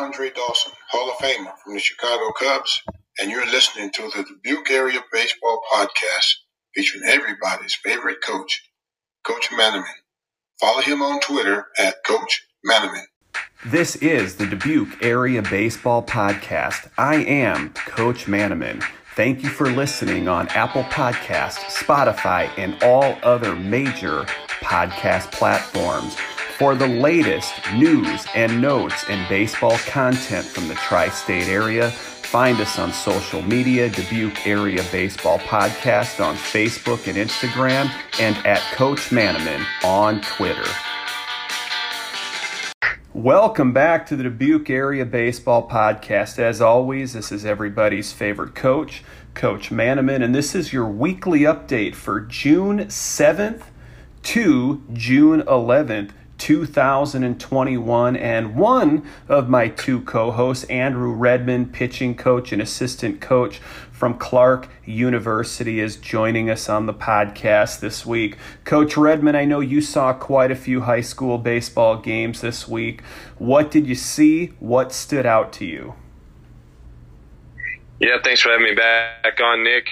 Andre Dawson, Hall of Famer from the Chicago Cubs, and you're listening to the Dubuque Area Baseball Podcast featuring everybody's favorite coach, Coach Manaman. Follow him on Twitter at Coach Manaman. This is the Dubuque Area Baseball Podcast. I am Coach Manaman. Thank you for listening on Apple Podcast, Spotify, and all other major podcast platforms. For the latest news and notes and baseball content from the tri state area, find us on social media, Dubuque Area Baseball Podcast on Facebook and Instagram, and at Coach Manaman on Twitter. Welcome back to the Dubuque Area Baseball Podcast. As always, this is everybody's favorite coach, Coach Manaman, and this is your weekly update for June 7th to June 11th. 2021, and one of my two co hosts, Andrew Redmond, pitching coach and assistant coach from Clarke University, is joining us on the podcast this week. Coach Redmond, I know you saw quite a few high school baseball games this week. What did you see? What stood out to you? Yeah, thanks for having me back on, Nick.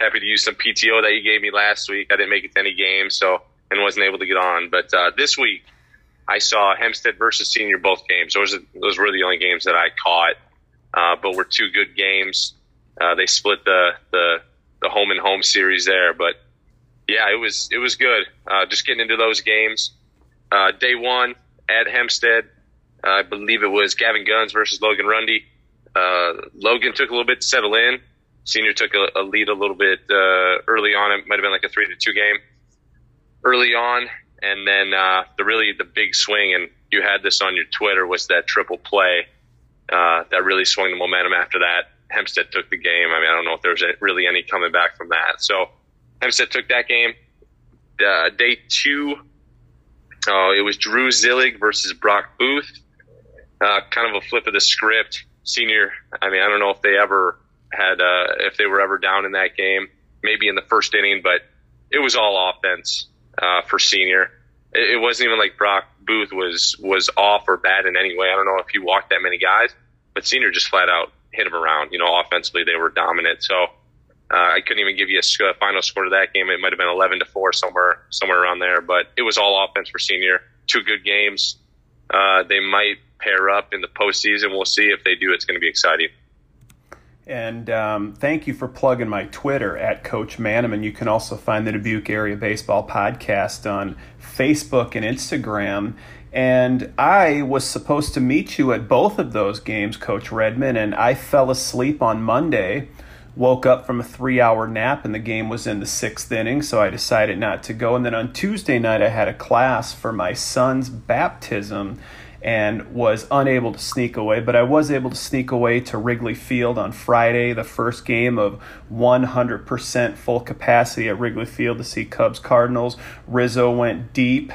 Happy to use some PTO that you gave me last week. I didn't make it to any games, so and wasn't able to get on. But uh, this week, I saw Hempstead versus Senior both games. Those are, those were the only games that I caught, uh, but were two good games. Uh, they split the, the the home and home series there, but yeah, it was it was good. Uh, just getting into those games. Uh, day one at Hempstead, I believe it was Gavin Guns versus Logan Rundy. Uh, Logan took a little bit to settle in. Senior took a, a lead a little bit early on. It might have been like a three to two game early on, and then uh, the really the big swing, and you had this on your Twitter, was that triple play uh, that really swung the momentum. After that, Hempstead took the game. I mean, I don't know if there's really any coming back from that. So Hempstead took that game. Uh, day two, uh, it was Drew Zillig versus Brock Booth. Uh, kind of a flip of the script. Senior, I mean, I don't know if they ever had, uh, if they were ever down in that game, maybe in the first inning, but it was all offense uh, for senior. It, it, wasn't even like Brock Booth was was off or bad in any way. I don't know if he walked that many guys, but senior just flat out hit him around. You know, offensively they were dominant. So uh, I couldn't even give you a final score to that game. It might have been eleven to four somewhere somewhere around there, but it was all offense for senior. Two good games. Uh, they might pair up in the postseason. We'll see if they do. It's going to be exciting. And um, thank you for plugging my Twitter at Coach Manaman. You can also find the Dubuque Area Baseball Podcast on Facebook and Instagram. And I was supposed to meet you at both of those games, Coach Redmond, and I fell asleep on Monday. Woke up from a three hour nap, and the game was in the sixth inning, so I decided not to go. And then on Tuesday night, I had a class for my son's baptism and was unable to sneak away, but I was able to sneak away to Wrigley Field on Friday, the first game of 100% full capacity at Wrigley Field to see Cubs Cardinals. Rizzo went deep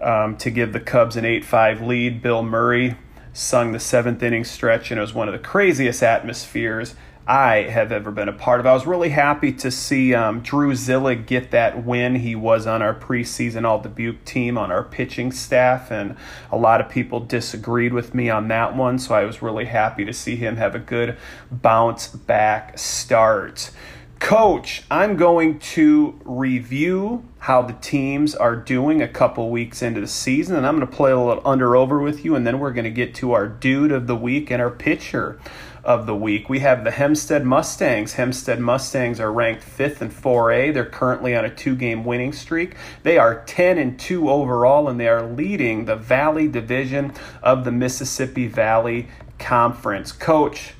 um, to give the Cubs an 8 5 lead. Bill Murray sung the seventh inning stretch, and it was one of the craziest atmospheres I have ever been a part of. I was really happy to see um, Drew Zillig get that win. He was on our preseason All Dubuque team on our pitching staff, and a lot of people disagreed with me on that one. So I was really happy to see him have a good bounce back start. Coach, I'm going to review how the teams are doing a couple weeks into the season, and I'm going to play a little under over with you, and then we're going to get to our dude of the week and our pitcher of the week. We have the Hempstead Mustangs. Hempstead Mustangs are ranked fifth in 4A. They're currently on a two game winning streak. They are 10 and 2 overall, and they are leading the Valley Division of the Mississippi Valley Conference. Coach,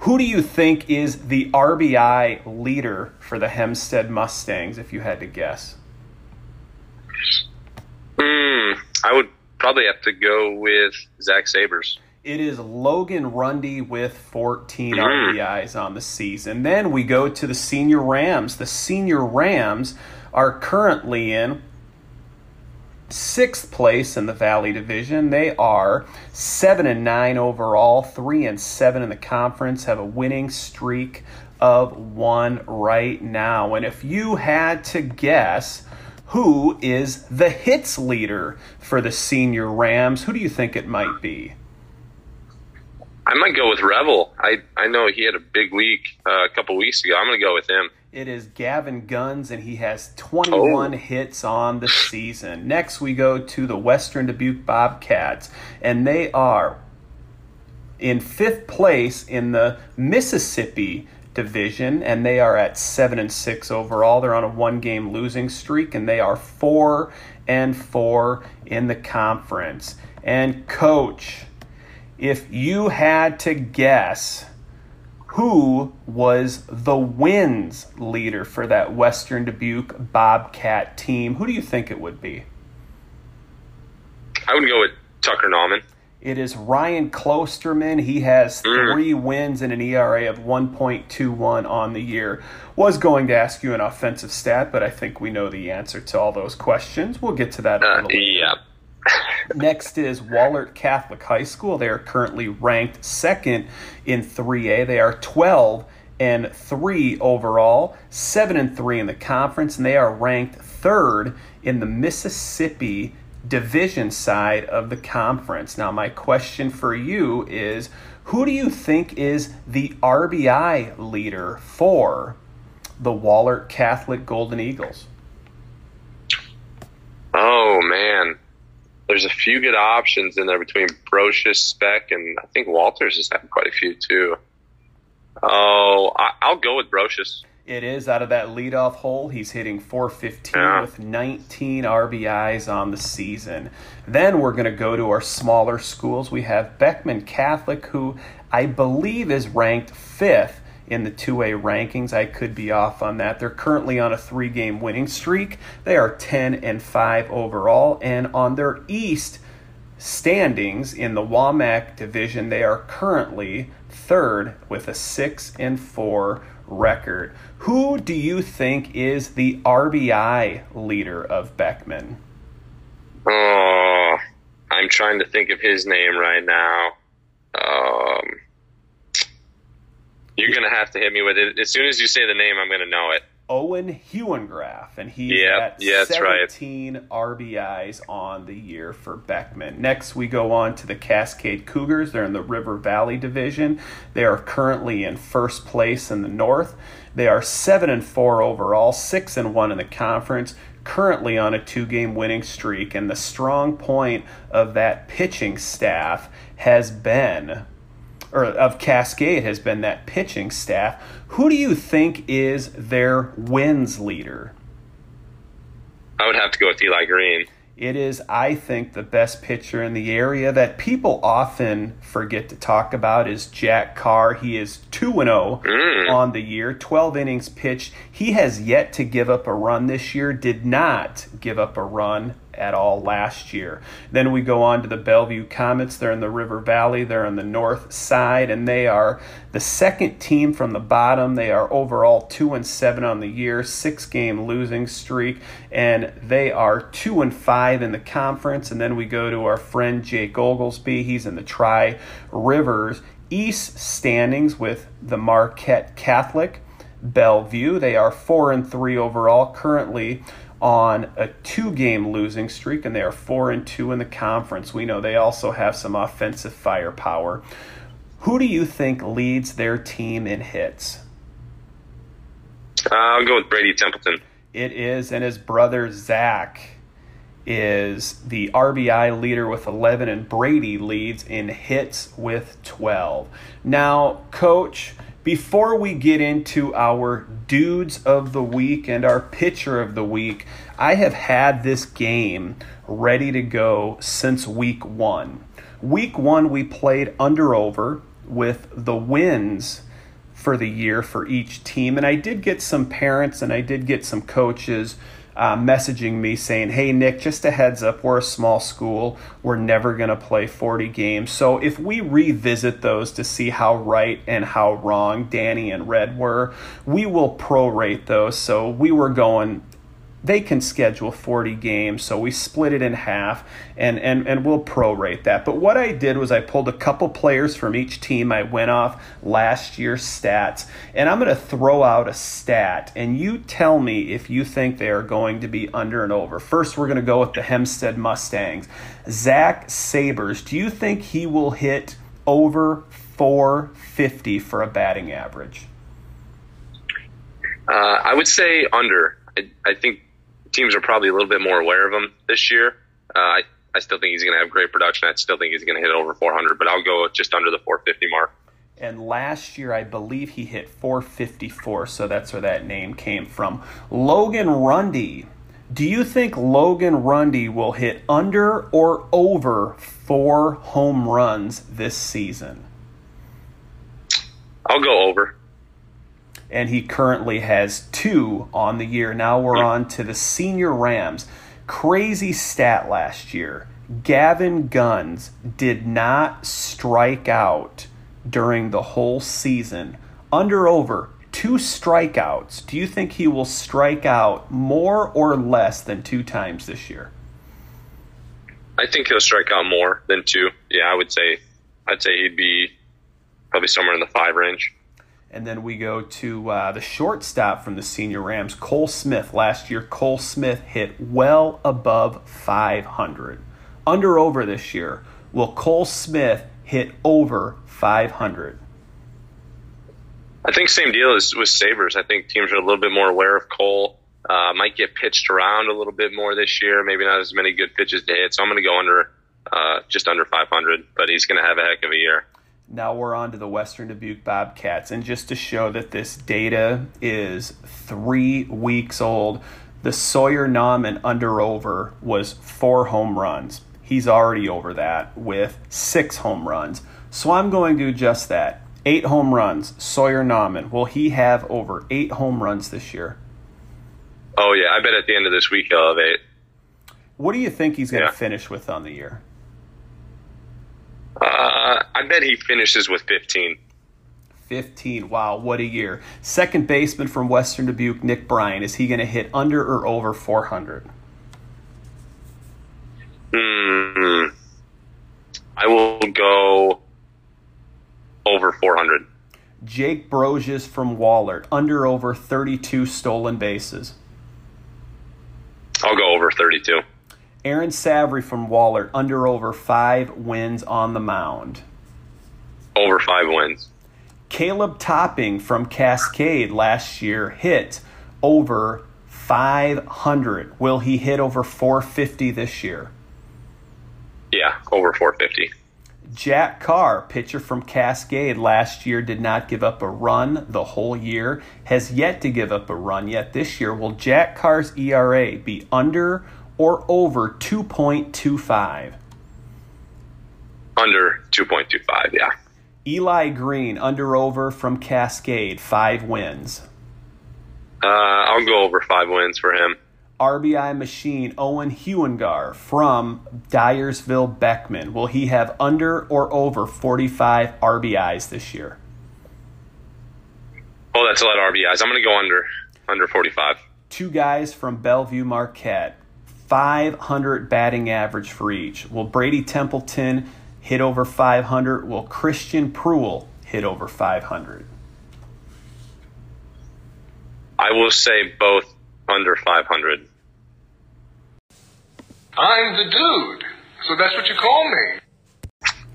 who do you think is the RBI leader for the Hempstead Mustangs, if you had to guess? Mm, I would probably have to go with Zach Sabers. It is Logan Rundy with 14 mm-hmm. RBIs on the season. Then we go to the senior Rams. The senior Rams are currently in sixth place in the Valley Division. They are seven and nine overall, three and seven in the conference, have a winning streak of one right now. And if you had to guess who is the hits leader for the senior Rams, who do you think it might be? I might go with Revel. I, I know he had a big week uh, a couple weeks ago. I'm going to go with him. It is Gavin Guns, and he has 21 oh. hits on the season. Next, we go to the Western Dubuque Bobcats, and they are in fifth place in the Mississippi division, and they are at seven and six overall. They're on a one-game losing streak, and they are four and four in the conference. And coach, if you had to guess who was the wins leader for that Western Dubuque Bobcat team, who do you think it would be? I would go with Tucker Nauman. It is Ryan Klosterman. He has mm. three mm. wins and an ERA of 1.21 on the year. Was going to ask you an offensive stat, but I think we know the answer to all those questions. We'll get to that. Uh, yeah. Next is Wahlert Catholic High School. They are currently ranked second in 3A. They are 12 and 3 overall, 7 and 3 in the conference, and they are ranked third in the Mississippi division side of the conference. Now, my question for you is who do you think is the RBI leader for the Wahlert Catholic Golden Eagles? Oh, man there's a few good options in there between Brocious, Speck, and I think Walters has had quite a few too. Oh, I, will go with Brocious. It is out of that leadoff hole. He's hitting 415 yeah. with 19 RBIs on the season. Then we're going to go to our smaller schools. We have Beckman Catholic, who I believe is ranked fifth in the 2A rankings. I could be off on that. They're currently on a three game winning streak. They are 10 and 5 overall. And on their East standings in the WAMAC division, they are currently third with a 6 and 4 record. Who do you think is the RBI leader of Beckman? Oh, I'm trying to think of his name right now. Um, you're gonna have to hit me with it as soon as you say the name. I'm gonna know it. Owen Hewengraf, and he's yep. yeah, 17 right. RBIs on the year for Beckman. Next, we go on to the Cascade Cougars. They're in the River Valley Division. They are currently in first place in the North. They are seven and four overall, six and one in the conference. Currently on a two-game winning streak, and the strong point of that pitching staff has been or of Cascade has been that pitching staff. Who do you think is their wins leader? I would have to go with Eli Green. It is, I think, the best pitcher in the area that people often forget to talk about is Jack Carr. He is 2 0 mm. on the year, 12 innings pitched. He has yet to give up a run this year, did not give up a run at all last year. Then we go on to the Bellevue Comets. They're in the River Valley, they're on the north side, and they are the second team from the bottom. They are overall 2 and 7 on the year, six game losing streak, and they are 2 and 5 in the conference. And then we go to our friend Jake Oglesby. He's in the Tri Rivers East standings with the Marquette Catholic. Bellevue. They are four and three overall currently on a two game losing streak, and they are four and two in the conference. We know they also have some offensive firepower. Who do you think leads their team in hits? Uh, I'll go with Brady Templeton. It is, and his brother Zach is the RBI leader with 11, and Brady leads in hits with 12. Now, coach, before we get into our dudes of the week and our pitcher of the week, I have had this game ready to go since week one. Week one, we played under over with the wins for the year for each team. And I did get some parents and I did get some coaches uh, messaging me saying, Hey, Nick, just a heads up, we're a small school. We're never going to play 40 games. So if we revisit those to see how right and how wrong Danny and Red were, we will prorate those. So we were going they can schedule 40 games, so we split it in half and, and, and we'll prorate that. But what I did was I pulled a couple players from each team. I went off last year's stats, and I'm going to throw out a stat, and you tell me if you think they are going to be under and over. First, we're going to go with the Hempstead Mustangs. Zach Sabers, do you think he will hit over 450 for a batting average? Uh, I would say under. I, I, think teams are probably a little bit more aware of him this year. Uh, I, I still think he's going to have great production. I still think he's going to hit over 400, but I'll go just under the 450 mark. And last year, I believe he hit 454, so that's where that name came from. Logan Rundy. Do you think Logan Rundy will hit under or over four home runs this season? I'll go over. And he currently has two on the year. Now we're on to the senior Rams. Crazy stat last year. Gavin Guns did not strike out during the whole season. Under over two strikeouts. Do you think he will strike out more or less than two times this year? I think he'll strike out more than two. Yeah, I would say I'd say he'd be probably somewhere in the five range. And then we go to uh, the shortstop from the senior Rams, Cole Smith. Last year, Cole Smith hit well above 500. Under over this year. Will Cole Smith hit over 500? I think same deal as with Sabers. I think teams are a little bit more aware of Cole. Uh, might get pitched around a little bit more this year. Maybe not as many good pitches to hit. So I'm going to go under, uh, just under 500. But he's going to have a heck of a year. Now we're on to the Western Dubuque Bobcats. And just to show that this data is three weeks old, the Sawyer Nauman under over was four home runs. He's already over that with six home runs. So I'm going to adjust that. Eight home runs. Sawyer Nauman. Will he have over eight home runs this year? Oh, yeah. I bet at the end of this week he'll have eight. What do you think he's going to yeah. finish with on the year? Uh, I bet he finishes with 15. 15. Wow, what a year. Second baseman from Western Dubuque, Nick Bryan. Is he going to hit under or over 400? Hmm. I will go over 400. Jake Brosius from Wahlert, under over 32 stolen bases. I'll go over 32. Aaron Savary from Wahlert, under over five wins on the mound. Over five wins. Caleb Topping from Cascade last year hit over 500. Will he hit over 450 this year? Yeah, over 450. Jack Carr, pitcher from Cascade, last year did not give up a run the whole year, has yet to give up a run yet this year. Will Jack Carr's ERA be under or over 2.25? Under 2.25, yeah. Eli Green, under over from Cascade, five wins. Uh, I'll go over five wins for him. RBI machine Owen Huengar from Dyersville Beckman. Will he have under or over 45 RBIs this year? Oh, that's a lot of RBIs. I'm going to go under under 45. Two guys from Bellevue Marquette. 500 batting average for each. Will Brady Templeton hit over 500? Will Christian Pruill hit over 500? I will say both under 500. I'm the dude, so that's what you call me.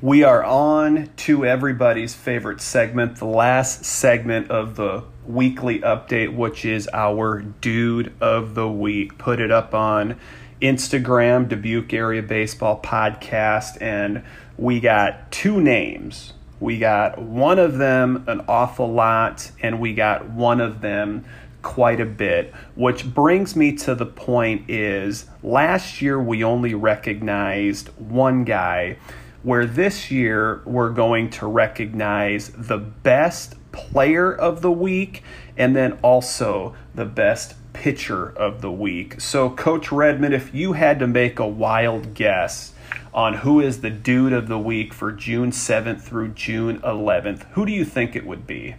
We are on to everybody's favorite segment, the last segment of the weekly update, which is our dude of the week. Put it up on Instagram, Dubuque Area Baseball Podcast, and we got two names. We got one of them an awful lot, and we got one of them quite a bit which brings me to the point is last year we only recognized one guy where this year we're going to recognize the best player of the week and then also the best pitcher of the week. So coach Redmond if you had to make a wild guess on who is the dude of the week for June 7th through June 11th, who do you think it would be?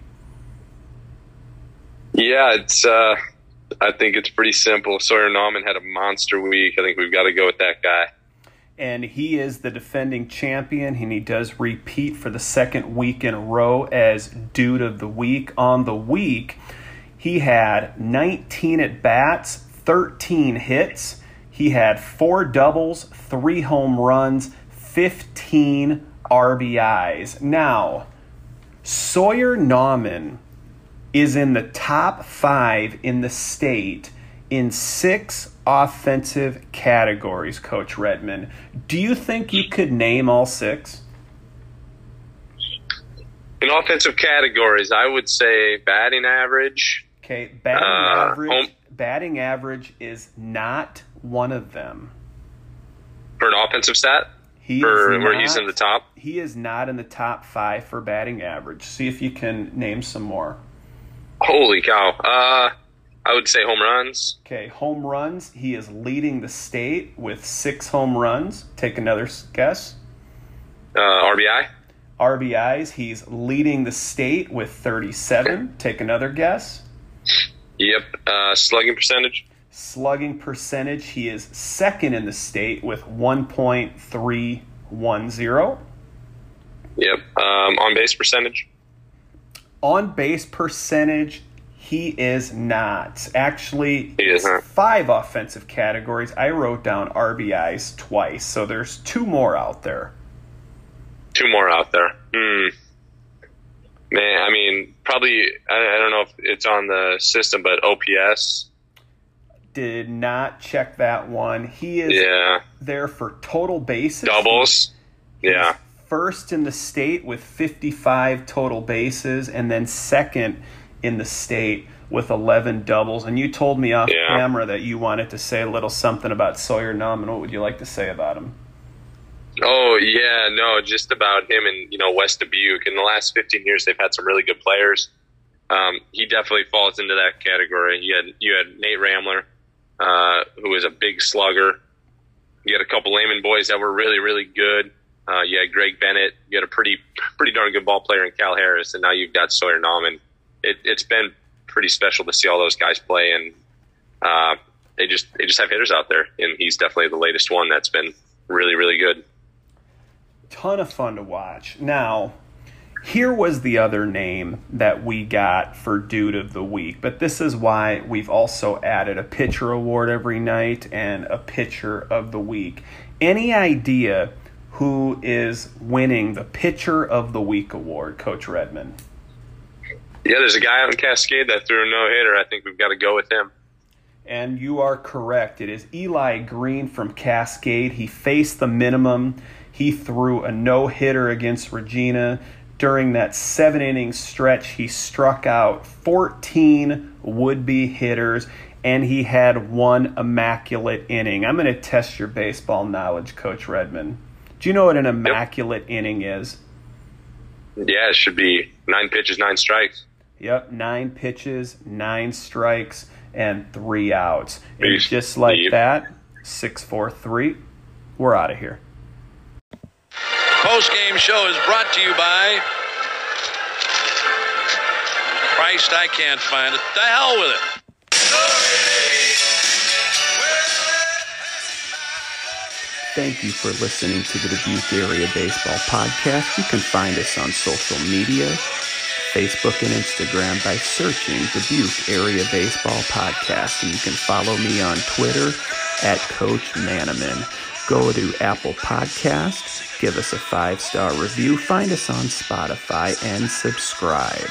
Yeah, it's. Uh, I think it's pretty simple. Sawyer Nauman had a monster week. I think we've got to go with that guy. And he is the defending champion, and he does repeat for the second week in a row as Dude of the Week. On the week, he had 19 at bats, 13 hits. He had four doubles, three home runs, 15 RBIs. Now, Sawyer Nauman is in the top five in the state in six offensive categories, Coach Redmond. Do you think you could name all six? In offensive categories, I would say batting average. Okay, batting uh, average. Home. Batting average is not one of them. For an offensive stat? He for where he's in the top? He is not in the top five for batting average. See if you can name some more. Holy cow. Uh, I would say home runs. Okay, home runs. He is leading the state with six home runs. Take another guess. Uh, RBI. RBIs. He's leading the state with 37. Take another guess. Yep. Uh, slugging percentage. Slugging percentage. He is second in the state with 1.310. Yep. Um, on base percentage. On base percentage, he is not. Actually, he is not. five offensive categories. I wrote down RBIs twice, so there's two more out there. Two more out there. Hmm. Man, I mean, probably, I, I don't know if it's on the system, but OPS. Did not check that one. He is yeah. there for total bases. Doubles. Yeah first in the state with 55 total bases and then second in the state with 11 doubles. And you told me off yeah. camera that you wanted to say a little something about Sawyer Nauman. What would you like to say about him? Oh yeah, no, just about him and you know West Dubuque. In the last 15 years, they've had some really good players. Um, he definitely falls into that category. You had you had Nate Ramler, uh, who was a big slugger. You had a couple Lehman boys that were really really good. Uh, you had Greg Bennett. You had a pretty pretty darn good ball player in Cal Harris, and now you've got Sawyer Nauman. It, it's been pretty special to see all those guys play, and uh, they just they just have hitters out there, and he's definitely the latest one that's been really really good. Ton of fun to watch. Now, here was the other name that we got for Dude of the Week, but this is why we've also added a pitcher award every night and a pitcher of the week. Any idea? who is winning the Pitcher of the Week award, Coach Redmond? Yeah, there's a guy out in Cascade that threw a no hitter. I think we've got to go with him. And you are correct. It is Eli Green from Cascade. He faced the minimum. He threw a no hitter against Regina. During that seven inning stretch, he struck out 14 would be hitters and he had one immaculate inning. I'm going to test your baseball knowledge, Coach Redmond. Do you know what an immaculate yep. inning is? Yeah, it should be nine pitches, nine strikes. Yep, nine pitches, nine strikes, and three outs. And just like that, six, four, three, we're out of here. Post game show is brought to you by Christ. I can't find it. The hell with it. Thank you for listening to the Dubuque Area Baseball Podcast. You can find us on social media, Facebook and Instagram by searching Dubuque Area Baseball Podcast. And you can follow me on Twitter at Coach Manaman. Go to Apple Podcasts, give us a five star review, find us on Spotify, and subscribe.